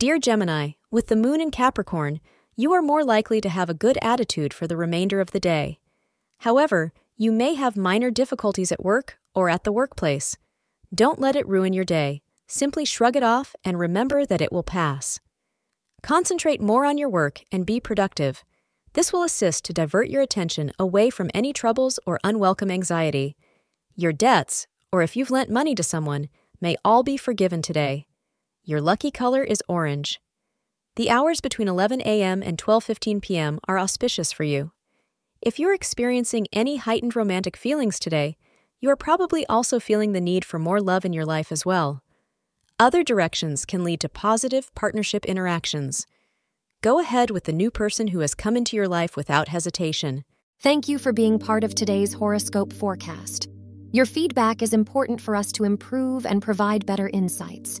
Dear Gemini, with the moon in Capricorn, you are more likely to have a good attitude for the remainder of the day. However, you may have minor difficulties at work or at the workplace. Don't let it ruin your day. Simply shrug it off and remember that it will pass. Concentrate more on your work and be productive. This will assist to divert your attention away from any troubles or unwelcome anxiety. Your debts, or if you've lent money to someone, may all be forgiven today. Your lucky color is orange. The hours between 11 a.m. and 12:15 p.m. are auspicious for you. If you're experiencing any heightened romantic feelings today, you are probably also feeling the need for more love in your life as well. Other directions can lead to positive partnership interactions. Go ahead with the new person who has come into your life without hesitation. Thank you for being part of today's horoscope forecast. Your feedback is important for us to improve and provide better insights.